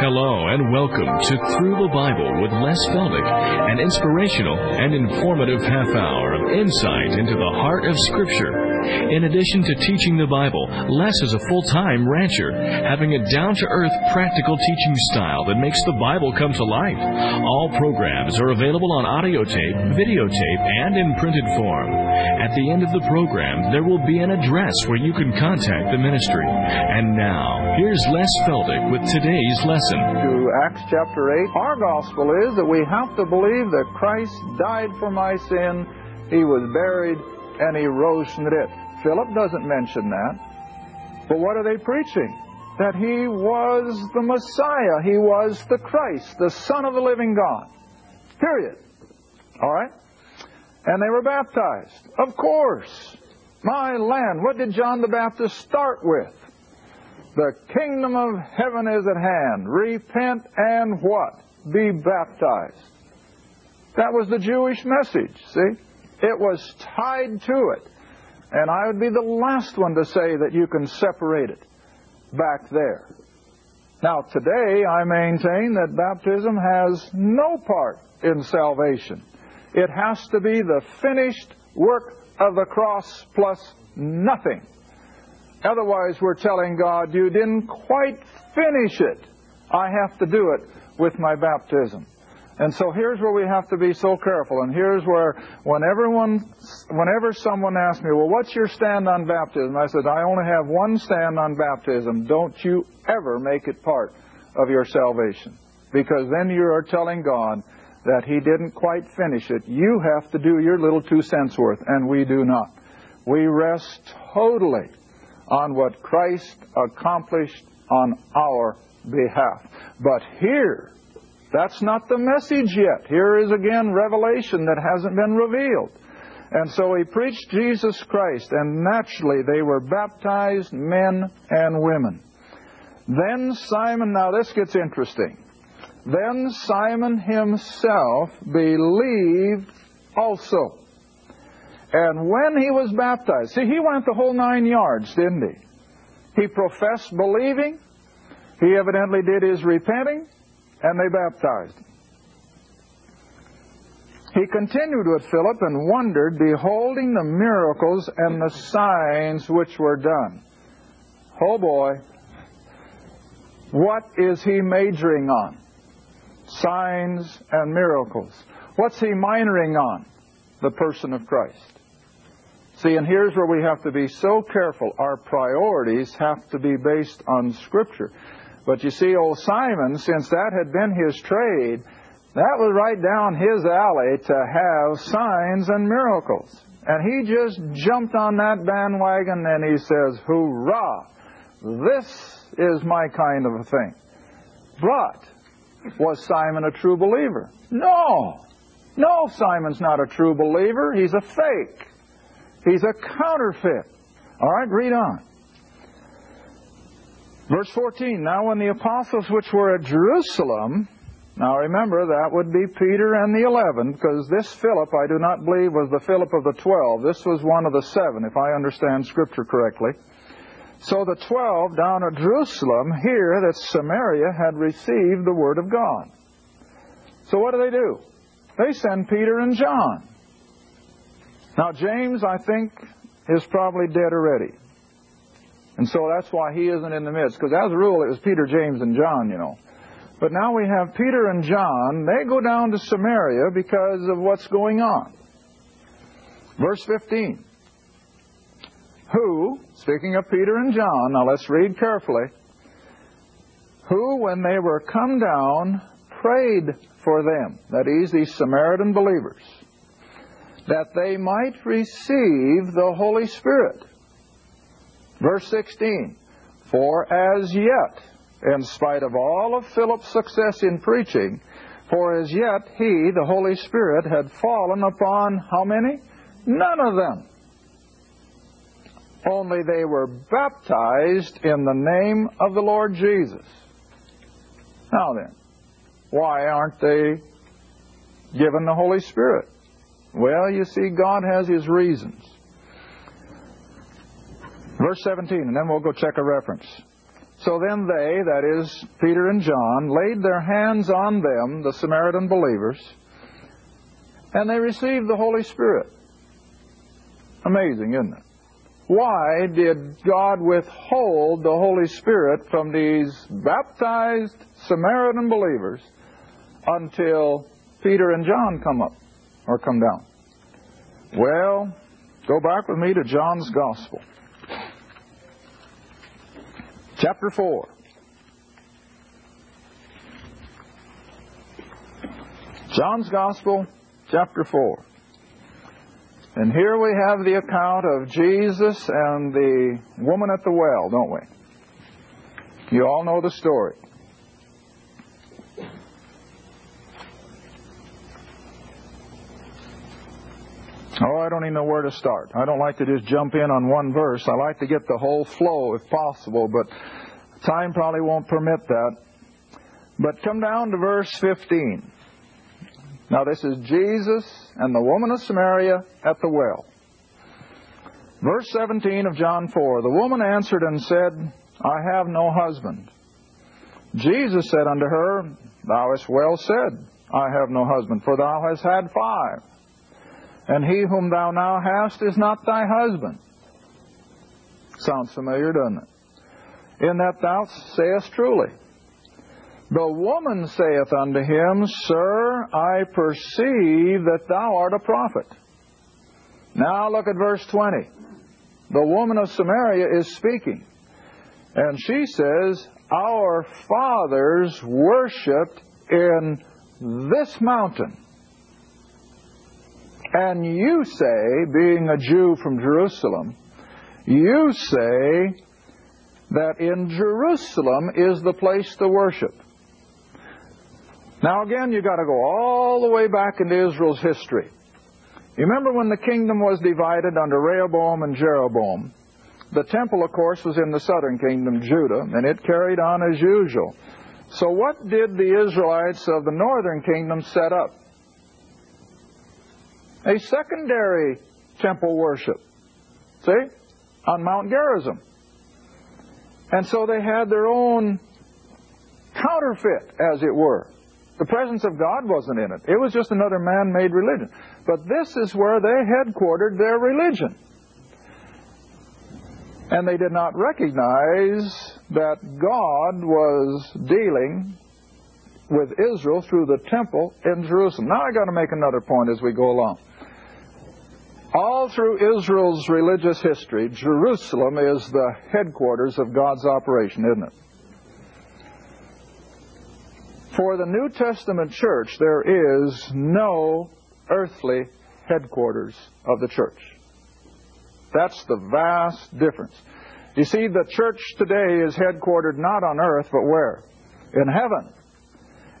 Hello and welcome to Through the Bible with Les Feldick, an inspirational and informative half hour of insight into the heart of Scripture. In addition to teaching the Bible, Les is a full time rancher, having a down to earth, practical teaching style that makes the Bible come to life. All programs are available on audio tape, videotape, and in printed form. At the end of the program, there will be an address where you can contact the ministry. And now, here's Les Feldick with today's lesson. To Acts chapter 8, our gospel is that we have to believe that Christ died for my sin, he was buried, and he rose from the dead. Philip doesn't mention that. But what are they preaching? That he was the Messiah. He was the Christ, the Son of the living God. Period. All right? And they were baptized. Of course. My land. What did John the Baptist start with? The kingdom of heaven is at hand. Repent and what? Be baptized. That was the Jewish message, see? It was tied to it. And I would be the last one to say that you can separate it back there. Now, today I maintain that baptism has no part in salvation. It has to be the finished work of the cross plus nothing. Otherwise, we're telling God, you didn't quite finish it. I have to do it with my baptism. And so here's where we have to be so careful. And here's where, when everyone, whenever someone asks me, well, what's your stand on baptism? I said, I only have one stand on baptism. Don't you ever make it part of your salvation. Because then you are telling God that He didn't quite finish it. You have to do your little two cents worth, and we do not. We rest totally on what Christ accomplished on our behalf. But here, that's not the message yet. Here is again revelation that hasn't been revealed. And so he preached Jesus Christ, and naturally they were baptized men and women. Then Simon, now this gets interesting. Then Simon himself believed also. And when he was baptized, see, he went the whole nine yards, didn't he? He professed believing. He evidently did his repenting and they baptized. He continued with Philip and wondered, beholding the miracles and the signs which were done. Oh boy, what is he majoring on? Signs and miracles. What's he minoring on? The person of Christ. See, and here's where we have to be so careful. Our priorities have to be based on Scripture. But you see, old Simon, since that had been his trade, that was right down his alley to have signs and miracles. And he just jumped on that bandwagon and he says, Hoorah! This is my kind of a thing. But was Simon a true believer? No. No, Simon's not a true believer. He's a fake. He's a counterfeit. All right, read on. Verse 14 Now, when the apostles which were at Jerusalem, now remember that would be Peter and the eleven, because this Philip I do not believe was the Philip of the twelve. This was one of the seven, if I understand Scripture correctly. So the twelve down at Jerusalem hear that Samaria had received the word of God. So what do they do? They send Peter and John. Now, James, I think, is probably dead already. And so that's why he isn't in the midst. Because as a rule, it was Peter, James, and John, you know. But now we have Peter and John. They go down to Samaria because of what's going on. Verse 15. Who, speaking of Peter and John, now let's read carefully. Who, when they were come down, prayed for them, that is, these Samaritan believers, that they might receive the Holy Spirit Verse 16 For as yet, in spite of all of Philip's success in preaching, for as yet he, the Holy Spirit, had fallen upon how many? None of them. Only they were baptized in the name of the Lord Jesus. Now then, why aren't they given the Holy Spirit? Well, you see, God has His reasons. Verse 17, and then we'll go check a reference. So then they, that is, Peter and John, laid their hands on them, the Samaritan believers, and they received the Holy Spirit. Amazing, isn't it? Why did God withhold the Holy Spirit from these baptized Samaritan believers until Peter and John come up or come down? Well, go back with me to John's Gospel. Chapter 4. John's Gospel, chapter 4. And here we have the account of Jesus and the woman at the well, don't we? You all know the story. Oh, I don't even know where to start. I don't like to just jump in on one verse. I like to get the whole flow if possible, but time probably won't permit that. But come down to verse 15. Now, this is Jesus and the woman of Samaria at the well. Verse 17 of John 4 The woman answered and said, I have no husband. Jesus said unto her, Thou hast well said, I have no husband, for thou hast had five. And he whom thou now hast is not thy husband. Sounds familiar, doesn't it? In that thou sayest truly. The woman saith unto him, Sir, I perceive that thou art a prophet. Now look at verse 20. The woman of Samaria is speaking. And she says, Our fathers worshipped in this mountain. And you say, being a Jew from Jerusalem, you say that in Jerusalem is the place to worship. Now again, you've got to go all the way back into Israel's history. You remember when the kingdom was divided under Rehoboam and Jeroboam? The temple, of course, was in the southern kingdom, Judah, and it carried on as usual. So what did the Israelites of the northern kingdom set up? A secondary temple worship. See? On Mount Gerizim. And so they had their own counterfeit, as it were. The presence of God wasn't in it. It was just another man-made religion. But this is where they headquartered their religion. And they did not recognize that God was dealing with Israel through the temple in Jerusalem. Now I got to make another point as we go along. All through Israel's religious history, Jerusalem is the headquarters of God's operation, isn't it? For the New Testament church, there is no earthly headquarters of the church. That's the vast difference. You see, the church today is headquartered not on earth, but where? In heaven.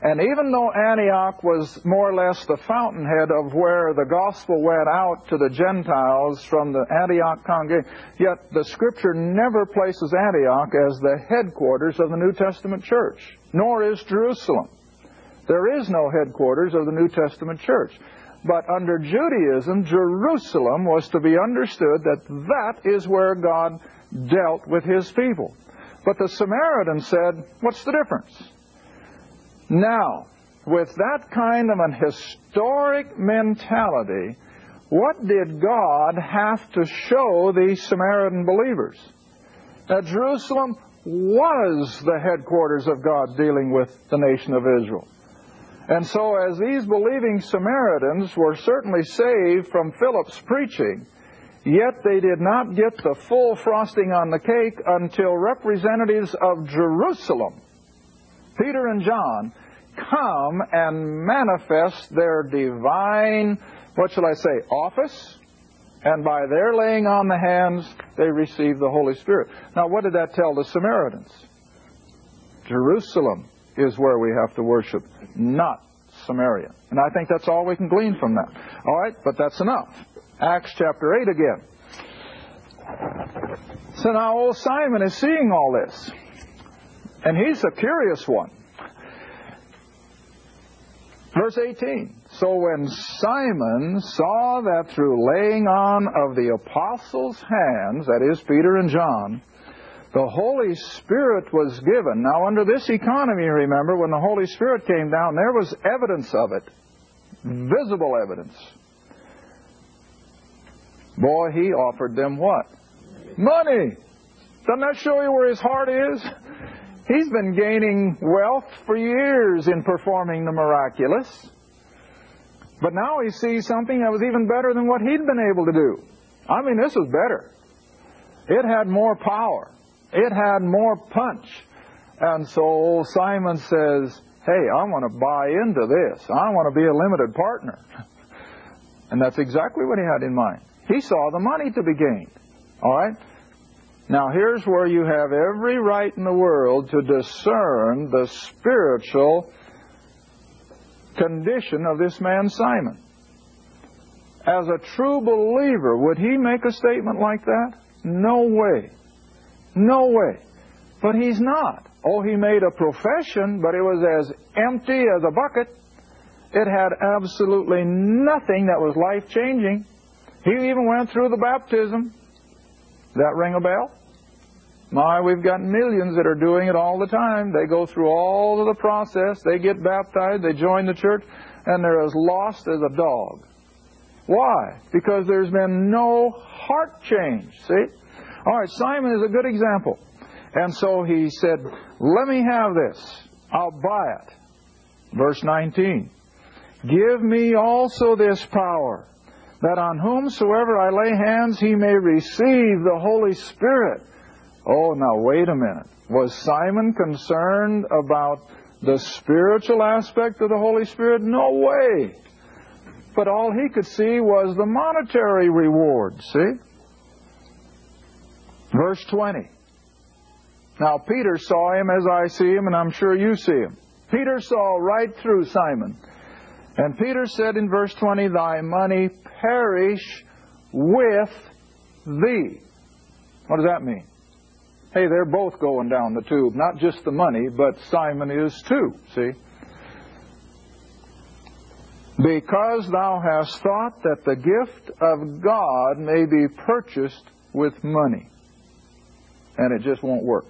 And even though Antioch was more or less the fountainhead of where the gospel went out to the Gentiles from the Antioch congregation, yet the scripture never places Antioch as the headquarters of the New Testament church nor is Jerusalem. There is no headquarters of the New Testament church. But under Judaism, Jerusalem was to be understood that that is where God dealt with his people. But the Samaritan said, What's the difference? Now, with that kind of an historic mentality, what did God have to show these Samaritan believers? That Jerusalem was the headquarters of God dealing with the nation of Israel. And so, as these believing Samaritans were certainly saved from Philip's preaching, yet they did not get the full frosting on the cake until representatives of Jerusalem, Peter and John, come and manifest their divine, what shall I say, office And by their laying on the hands, they receive the Holy Spirit. Now, what did that tell the Samaritans? Jerusalem is where we have to worship, not Samaria. And I think that's all we can glean from that. All right, but that's enough. Acts chapter 8 again. So now old Simon is seeing all this. And he's a curious one. Verse 18. So when Simon saw that through laying on of the apostles' hands, that is Peter and John, the Holy Spirit was given. Now, under this economy, remember, when the Holy Spirit came down, there was evidence of it, visible evidence. Boy, he offered them what? Money. Doesn't that show you where his heart is? He's been gaining wealth for years in performing the miraculous. But now he sees something that was even better than what he'd been able to do. I mean, this was better. It had more power. It had more punch. And so Simon says, Hey, I want to buy into this. I want to be a limited partner. And that's exactly what he had in mind. He saw the money to be gained. All right? Now, here's where you have every right in the world to discern the spiritual condition of this man Simon. As a true believer, would he make a statement like that? No way. No way. But he's not. Oh, he made a profession, but it was as empty as a bucket. It had absolutely nothing that was life changing. He even went through the baptism. That ring a bell? My, we've got millions that are doing it all the time. They go through all of the process. They get baptized. They join the church, and they're as lost as a dog. Why? Because there's been no heart change. See? All right, Simon is a good example. And so he said, Let me have this. I'll buy it. Verse 19. Give me also this power, that on whomsoever I lay hands he may receive the Holy Spirit. Oh, now wait a minute. Was Simon concerned about the spiritual aspect of the Holy Spirit? No way. But all he could see was the monetary reward, see? Verse 20. Now, Peter saw him as I see him, and I'm sure you see him. Peter saw right through Simon. And Peter said in verse 20, Thy money perish with thee. What does that mean? Hey, they're both going down the tube. Not just the money, but Simon is too, see? Because thou hast thought that the gift of God may be purchased with money and it just won't work.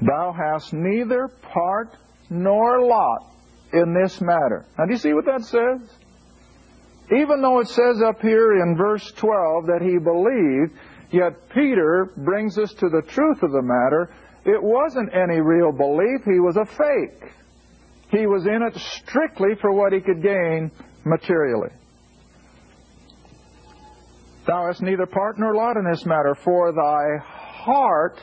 Thou hast neither part nor lot in this matter. Now, do you see what that says? Even though it says up here in verse 12 that he believed, yet Peter brings us to the truth of the matter. It wasn't any real belief, he was a fake. He was in it strictly for what he could gain materially. Thou hast neither part nor lot in this matter, for thy heart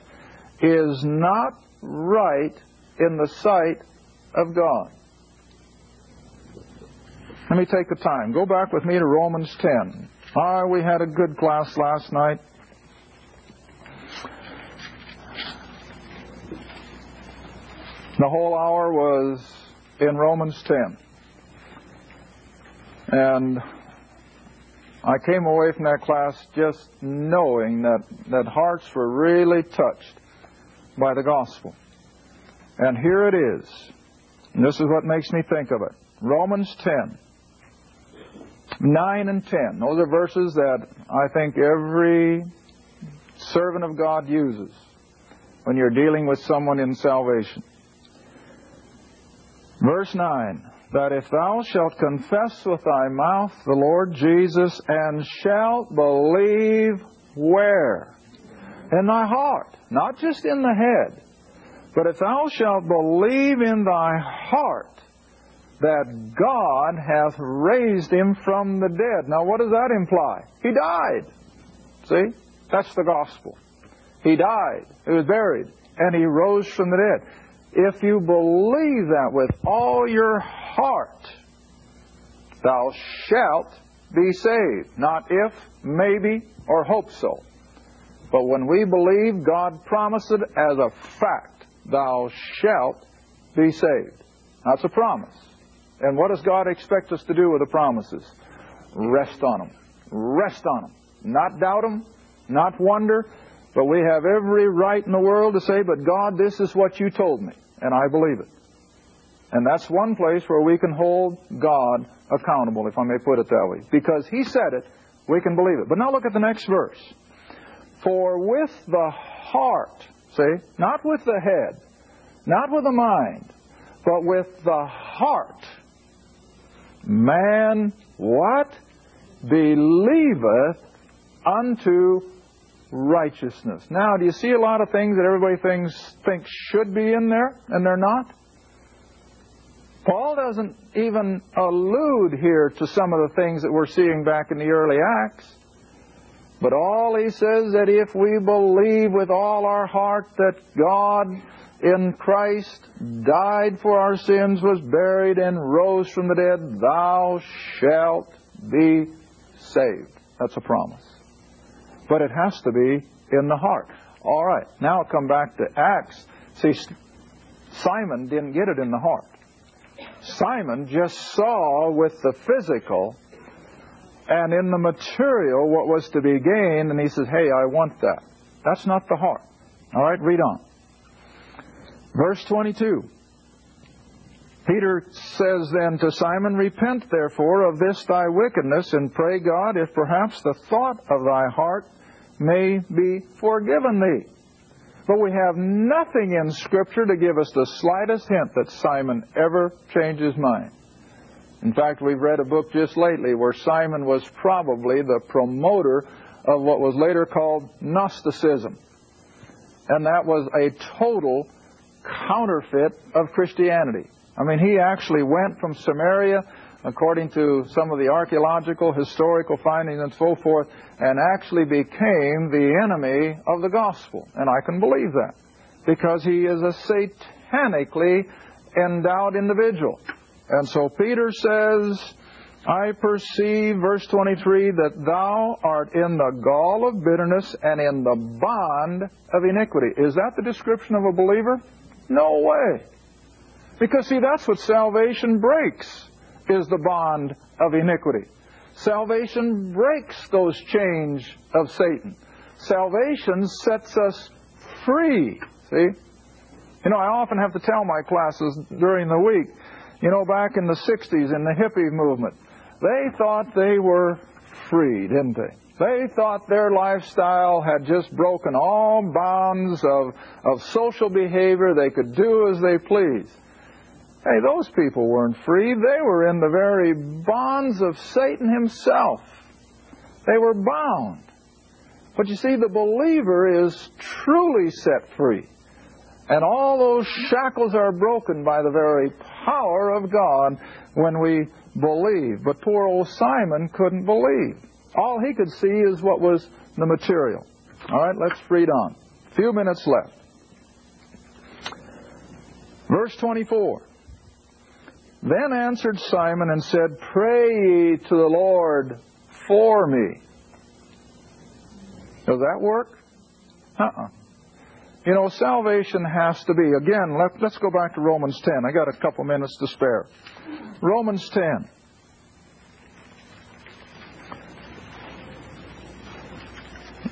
is not right in the sight of God. Let me take the time. Go back with me to Romans 10. Ah, we had a good class last night. The whole hour was in Romans 10. And I came away from that class just knowing that, that hearts were really touched by the gospel. And here it is. And this is what makes me think of it. Romans 10. 9 and 10. Those are verses that I think every servant of God uses when you're dealing with someone in salvation. Verse 9 that if thou shalt confess with thy mouth the Lord Jesus and shalt believe where? In thy heart, not just in the head. But if thou shalt believe in thy heart that God hath raised him from the dead. Now, what does that imply? He died. See? That's the gospel. He died. He was buried. And he rose from the dead. If you believe that with all your heart, thou shalt be saved. Not if, maybe, or hope so. But when we believe, God promised it as a fact. Thou shalt be saved. That's a promise. And what does God expect us to do with the promises? Rest on them. Rest on them. Not doubt them, not wonder, but we have every right in the world to say, but God, this is what you told me, and I believe it. And that's one place where we can hold God accountable, if I may put it that way. Because He said it, we can believe it. But now look at the next verse. For with the heart, see, not with the head, not with the mind, but with the heart, man what? Believeth unto righteousness. Now, do you see a lot of things that everybody thinks, thinks should be in there, and they're not? Paul doesn't even allude here to some of the things that we're seeing back in the early Acts. But all he says that if we believe with all our heart that God in Christ died for our sins, was buried, and rose from the dead, thou shalt be saved. That's a promise. But it has to be in the heart. All right, now come back to Acts. See, Simon didn't get it in the heart. Simon just saw with the physical and in the material what was to be gained, and he says, Hey, I want that. That's not the heart. All right, read on. Verse 22. Peter says then to Simon, Repent therefore of this thy wickedness, and pray God if perhaps the thought of thy heart may be forgiven thee. But we have nothing in Scripture to give us the slightest hint that Simon ever changed his mind. In fact, we've read a book just lately where Simon was probably the promoter of what was later called Gnosticism. And that was a total counterfeit of Christianity. I mean, he actually went from Samaria, according to some of the archaeological, historical findings and so forth, and actually became the enemy of the gospel. And I can believe that because he is a satanically endowed individual. And so Peter says, I perceive, verse 23, that thou art in the gall of bitterness and in the bond of iniquity. Is that the description of a believer? No way. Because, see, that's what salvation breaks, is the bond of iniquity. Salvation breaks those chains of Satan. Salvation sets us free. See? You know, I often have to tell my classes during the week, you know, back in the 60s in the hippie movement, they thought they were free, didn't they? They thought their lifestyle had just broken all bounds of, of social behavior. They could do as they pleased. Hey, those people weren't free. They were in the very bonds of Satan himself. They were bound. But you see, the believer is truly set free. And all those shackles are broken by the very power of God when we believe. But poor old Simon couldn't believe. All he could see is what was the material. All right, let's read on. A few minutes left. Verse 24. Then answered Simon and said, Pray ye to the Lord for me. Does that work? Uh-uh. You know, salvation has to be, again, let, us go back to Romans 10. I got a couple minutes to spare. Romans 10.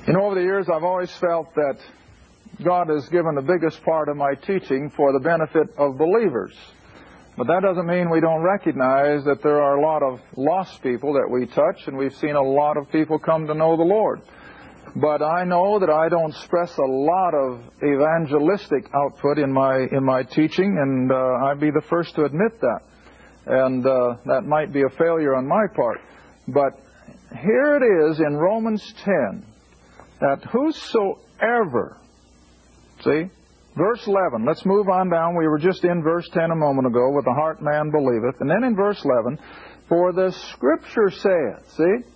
You know, over the years, I've always felt that God has given the biggest part of my teaching for the benefit of believers. But that doesn't mean we don't recognize that there are a lot of lost people that we touch, and we've seen a lot of people come to know the Lord. But I know that I don't express a lot of evangelistic output in my in my teaching, and uh, I'd be the first to admit that. And uh, that might be a failure on my part. But here it is in Romans 10 that whosoever, see, verse 11, let's move on down. We were just in verse 10 a moment ago, with the heart man believeth. And then in verse 11, for the scripture saith, see,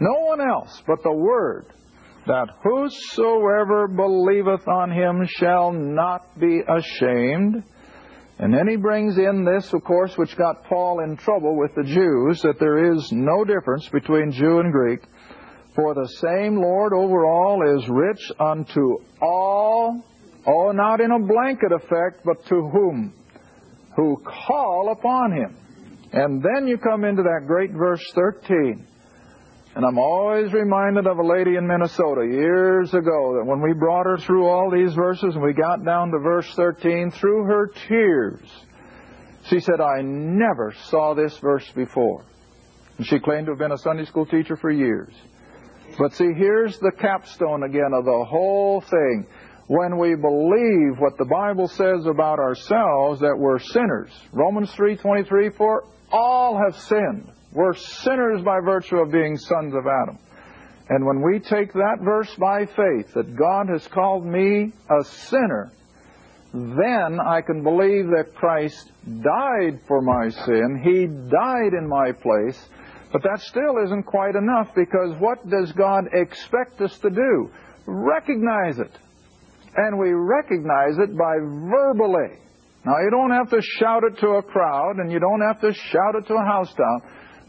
no one else but the word, that whosoever believeth on him shall not be ashamed. And then he brings in this, of course, which got Paul in trouble with the Jews, that there is no difference between Jew and Greek. For the same Lord over all is rich unto all, oh, not in a blanket effect, but to whom? Who call upon him. And then you come into that great verse 13. And I'm always reminded of a lady in Minnesota years ago that when we brought her through all these verses and we got down to verse 13, through her tears, she said, I never saw this verse before. And she claimed to have been a Sunday school teacher for years. But see, here's the capstone again of the whole thing. When we believe what the Bible says about ourselves, that we're sinners. Romans 3.23, for all have sinned we're sinners by virtue of being sons of Adam. And when we take that verse by faith, that God has called me a sinner, then I can believe that Christ died for my sin. He died in my place. But that still isn't quite enough because what does God expect us to do? Recognize it. And we recognize it by verbally. Now, you don't have to shout it to a crowd and you don't have to shout it to a house down.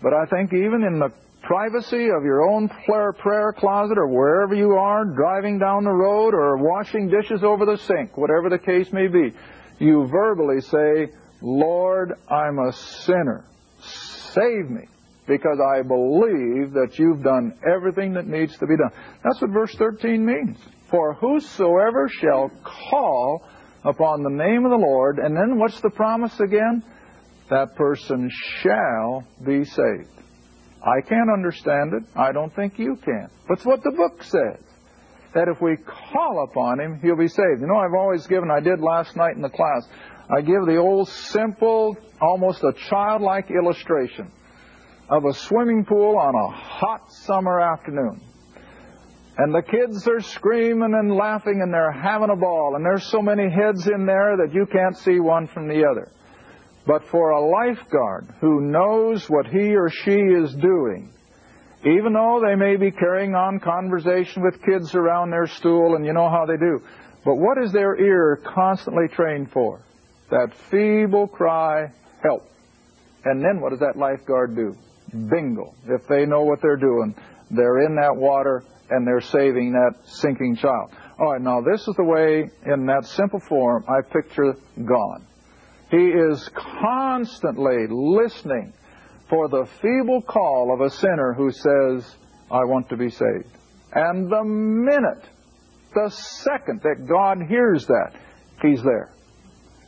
But I think even in the privacy of your own prayer closet or wherever you are, driving down the road or washing dishes over the sink, whatever the case may be, you verbally say, Lord, I'm a sinner. Save me because I believe that you've done everything that needs to be done. That's what verse 13 means. For whosoever shall call upon the name of the Lord, and then what's the promise again? That person shall be saved. I can't understand it. I don't think you can. But it's what the book says. That if we call upon him, he'll be saved. You know, I've always given, I did last night in the class, I give the old simple, almost a childlike illustration of a swimming pool on a hot summer afternoon. And the kids are screaming and laughing and they're having a ball. And there's so many heads in there that you can't see one from the other. But for a lifeguard who knows what he or she is doing, even though they may be carrying on conversation with kids around their stool, and you know how they do, but what is their ear constantly trained for? That feeble cry, help. And then what does that lifeguard do? Bingo. If they know what they're doing, they're in that water and they're saving that sinking child. All right, now this is the way, in that simple form, I picture God. He is constantly listening for the feeble call of a sinner who says, I want to be saved. And the minute, the second that God hears that, He's there.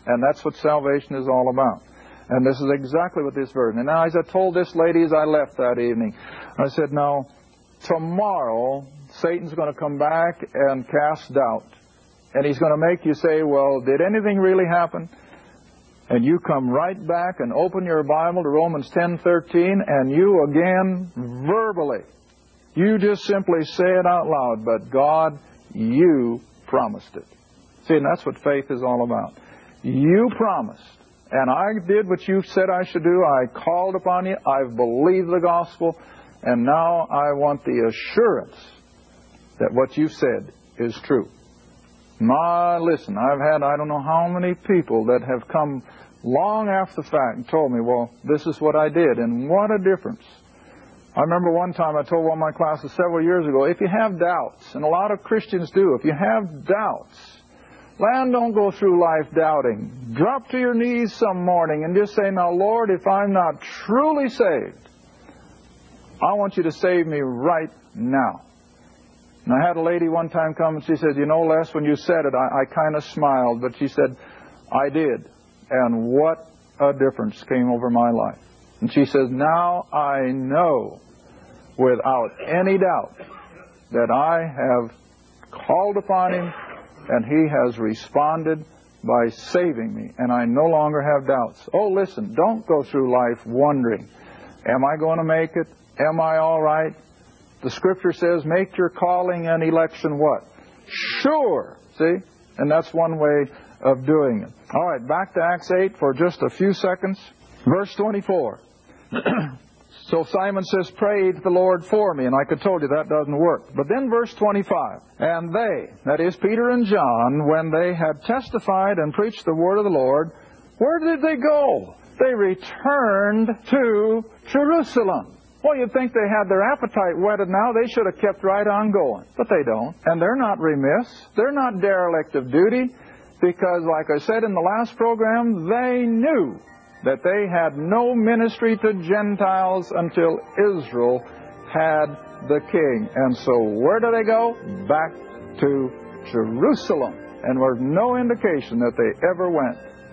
And that's what salvation is all about. And this is exactly what this verse. And now, as I told this lady as I left that evening, I said, now, tomorrow, Satan's going to come back and cast doubt. And he's going to make you say, well, did anything really happen? And you come right back and open your Bible to Romans 10:13 and you again verbally you just simply say it out loud but God you promised it. See and that's what faith is all about. You promised and I did what you said I should do. I called upon you. I've believed the gospel and now I want the assurance that what you said is true my, listen, I've had I don't know how many people that have come long after the fact and told me, well, this is what I did, and what a difference. I remember one time I told one of my classes several years ago, if you have doubts, and a lot of Christians do, if you have doubts, land don't go through life doubting. Drop to your knees some morning and just say, now Lord, if I'm not truly saved, I want you to save me right now. And I had a lady one time come and she said, You know, Les, when you said it, I, I kind of smiled, but she said, I did. And what a difference came over my life. And she says, Now I know without any doubt that I have called upon him and he has responded by saving me, and I no longer have doubts. Oh, listen, don't go through life wondering, am I going to make it? Am I all right? The scripture says, make your calling and election what? Sure. See? And that's one way of doing it. All right, back to Acts 8 for just a few seconds. Verse 24. so Simon says, Pray to the Lord for me. And I could told you that doesn't work. But then verse 25. And they, that is Peter and John, when they had testified and preached the word of the Lord, Where did they go? They returned to Jerusalem. Well, you'd think they had their appetite whetted now. They should have kept right on going. But they don't. And they're not remiss. They're not derelict of duty because, like I said in the last program, they knew that they had no ministry to Gentiles until Israel had the king. And so where do they go? Back to Jerusalem. And there's no indication that they ever went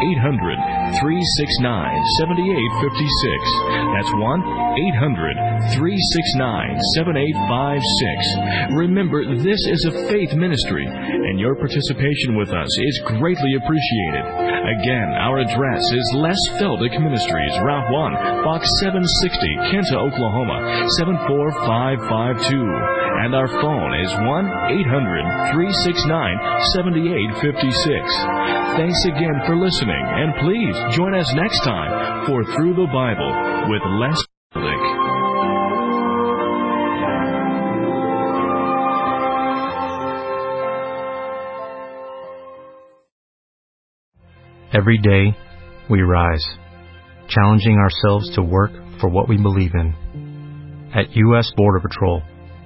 800 369 7856. That's 1 800 369 7856. Remember, this is a faith ministry, and your participation with us is greatly appreciated. Again, our address is Les Feldick Ministries, Route 1, Box 760, Kinta, Oklahoma 74552. And our phone is 1 800 369 7856. Thanks again for listening, and please join us next time for Through the Bible with Les Feldick. Every day, we rise, challenging ourselves to work for what we believe in. At U.S. Border Patrol,